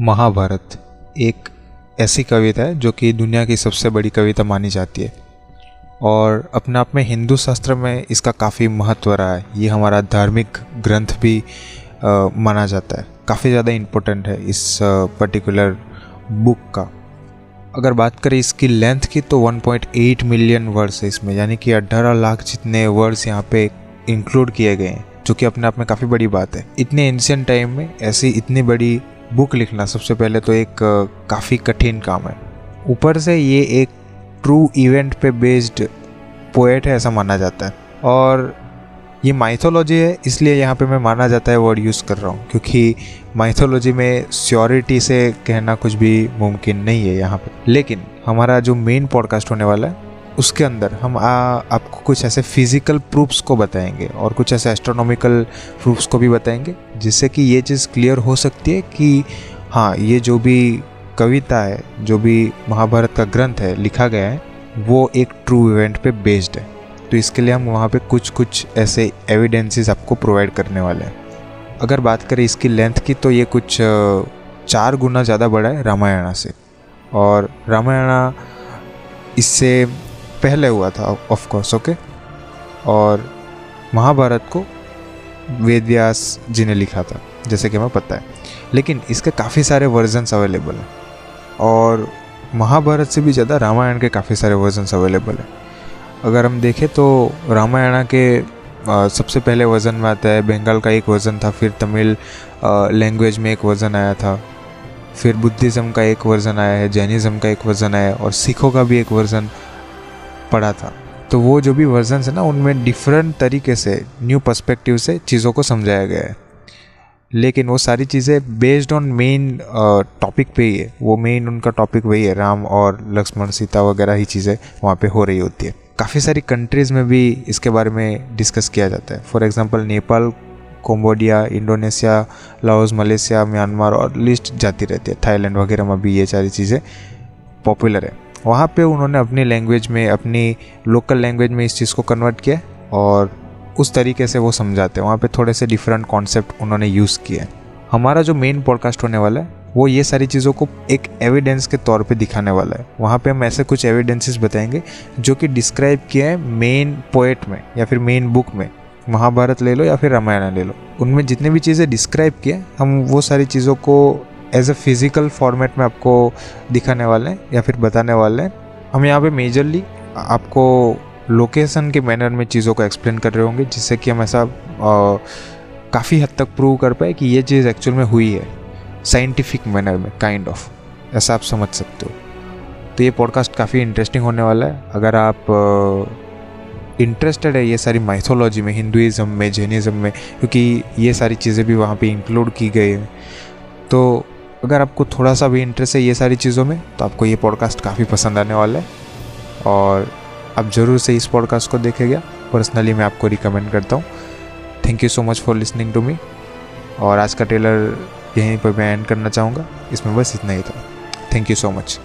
महाभारत एक ऐसी कविता है जो कि दुनिया की सबसे बड़ी कविता मानी जाती है। और अपने आप में हिंदू शास्त्र में इसका काफ़ी महत्व रहा है। ये हमारा धार्मिक ग्रंथ भी आ, माना जाता है। काफ़ी ज़्यादा इम्पोर्टेंट है इस पर्टिकुलर बुक का। अगर बात करें इसकी लेंथ की तो 1.8 मिलियन वर्ड्स है इसमें। यानी कि 18 लाख जितने वर्ड्स यहाँ पे इंक्लूड किए गए हैं जो कि अपने आप में काफ़ी बड़ी बात है। इतने एंशियंट टाइम में ऐसी इतनी बड़ी बुक लिखना सबसे पहले तो एक काफ़ी कठिन काम है। ऊपर से ये एक ट्रू इवेंट पे बेस्ड पोएट है, ऐसा माना जाता है। और ये माइथोलॉजी है, इसलिए यहाँ पे मैं माना जाता है वर्ड यूज़ कर रहा हूँ, क्योंकि माइथोलॉजी में श्योरिटी से कहना कुछ भी मुमकिन नहीं है यहाँ पे। लेकिन हमारा जो मेन पॉडकास्ट होने वाला है उसके अंदर हम आ, आपको कुछ ऐसे फ़िज़िकल प्रूफ्स को बताएँगे और कुछ ऐसे एस्ट्रोनॉमिकल प्रूफ्स को भी बताएँगे जिससे कि ये चीज़ क्लियर हो सकती है कि हाँ ये जो भी कविता है जो भी महाभारत का ग्रंथ है लिखा गया है वो एक ट्रू इवेंट पे बेस्ड है। तो इसके लिए हम वहाँ पे कुछ कुछ ऐसे एविडेंसेस आपको प्रोवाइड करने वाले हैं। अगर बात करें इसकी लेंथ की तो ये कुछ चार गुना ज़्यादा बड़ा है रामायणा से। और रामायणा इससे पहले हुआ था ऑफ़ कोर्स ओके और महाभारत को वेद व्यास जी ने लिखा था जैसे कि हमें पता है। लेकिन इसके काफ़ी सारे वर्जन्स अवेलेबल हैं। और महाभारत से भी ज़्यादा रामायण के काफ़ी सारे वर्जन्स अवेलेबल हैं। अगर हम देखें तो रामायण के आ, सबसे पहले वर्जन में आता है बंगाल का एक वर्जन था फिर तमिल लैंग्वेज में एक वर्जन आया था फिर बुद्धिज़्म का एक वर्जन आया है जैनिज़्म का एक वर्जन आया है और सिखों का भी एक वर्जन पढ़ा था। तो वो जो भी वर्जन है ना, उनमें डिफरेंट तरीके से न्यू पर्सपेक्टिव से चीज़ों को समझाया गया है। लेकिन वो सारी चीज़ें बेस्ड ऑन मेन टॉपिक पे ही है। वो मेन उनका टॉपिक वही है, राम और लक्ष्मण, सीता वगैरह ही चीज़ें वहाँ पे हो रही होती है। काफ़ी सारी कंट्रीज़ में भी इसके बारे में डिस्कस किया जाता है। For example Nepal Cambodia Indonesia Laos Malaysia Myanmar और लिस्ट जाती रहती है। थाईलैंड वगैरह में भी ये सारी चीज़ें पॉपुलर है। वहाँ पे उन्होंने अपनी लैंग्वेज में, अपनी लोकल लैंग्वेज में इस चीज़ को कन्वर्ट किया और उस तरीके से वो समझाते हैं। वहाँ पे थोड़े से डिफरेंट कॉन्सेप्ट उन्होंने यूज़ किए। हमारा जो मेन पॉडकास्ट होने वाला है, वो ये सारी चीज़ों को एक एविडेंस के तौर पे दिखाने वाला है। वहाँ पे हम ऐसे कुछ एविडेंसेस बताएँगे जो कि डिस्क्राइब किए हैं मेन पोएट में या फिर मेन बुक में। महाभारत ले लो या फिर रामायण ले लो। उनमें जितने भी चीज़ें डिस्क्राइब किए हम वो सारी चीज़ों को एज अ फ़िज़िकल फॉर्मेट में आपको दिखाने वाले हैं या फिर बताने वाले हैं। हम यहाँ पे मेजरली आपको लोकेशन के मैनर में चीज़ों को एक्सप्लेन कर रहे होंगे जिससे कि हम ऐसा काफ़ी हद तक प्रूव कर पाए कि ये चीज़ एक्चुअल में हुई है। साइंटिफिक मैनर में काइंड kind ऑफ़ of, ऐसा आप समझ सकते हो। तो ये पॉडकास्ट काफ़ी इंटरेस्टिंग होने वाला है। अगर आप इंटरेस्टेड है ये सारी माइथोलॉजी में हिंदुज़म में जैनिज़म में क्योंकि ये सारी चीज़ें भी वहाँ पे इंक्लूड की गई हैं। तो अगर आपको थोड़ा सा भी इंटरेस्ट है ये सारी चीज़ों में तो आपको ये पॉडकास्ट काफ़ी पसंद आने वाला है। और आप ज़रूर से इस पॉडकास्ट को देखेगा पर्सनली मैं आपको रिकमेंड करता हूँ। Thank you so much for listening to me और आज का ट्रेलर यहीं पर मैं एंड करना चाहूँगा। इसमें बस इतना ही था। Thank you so much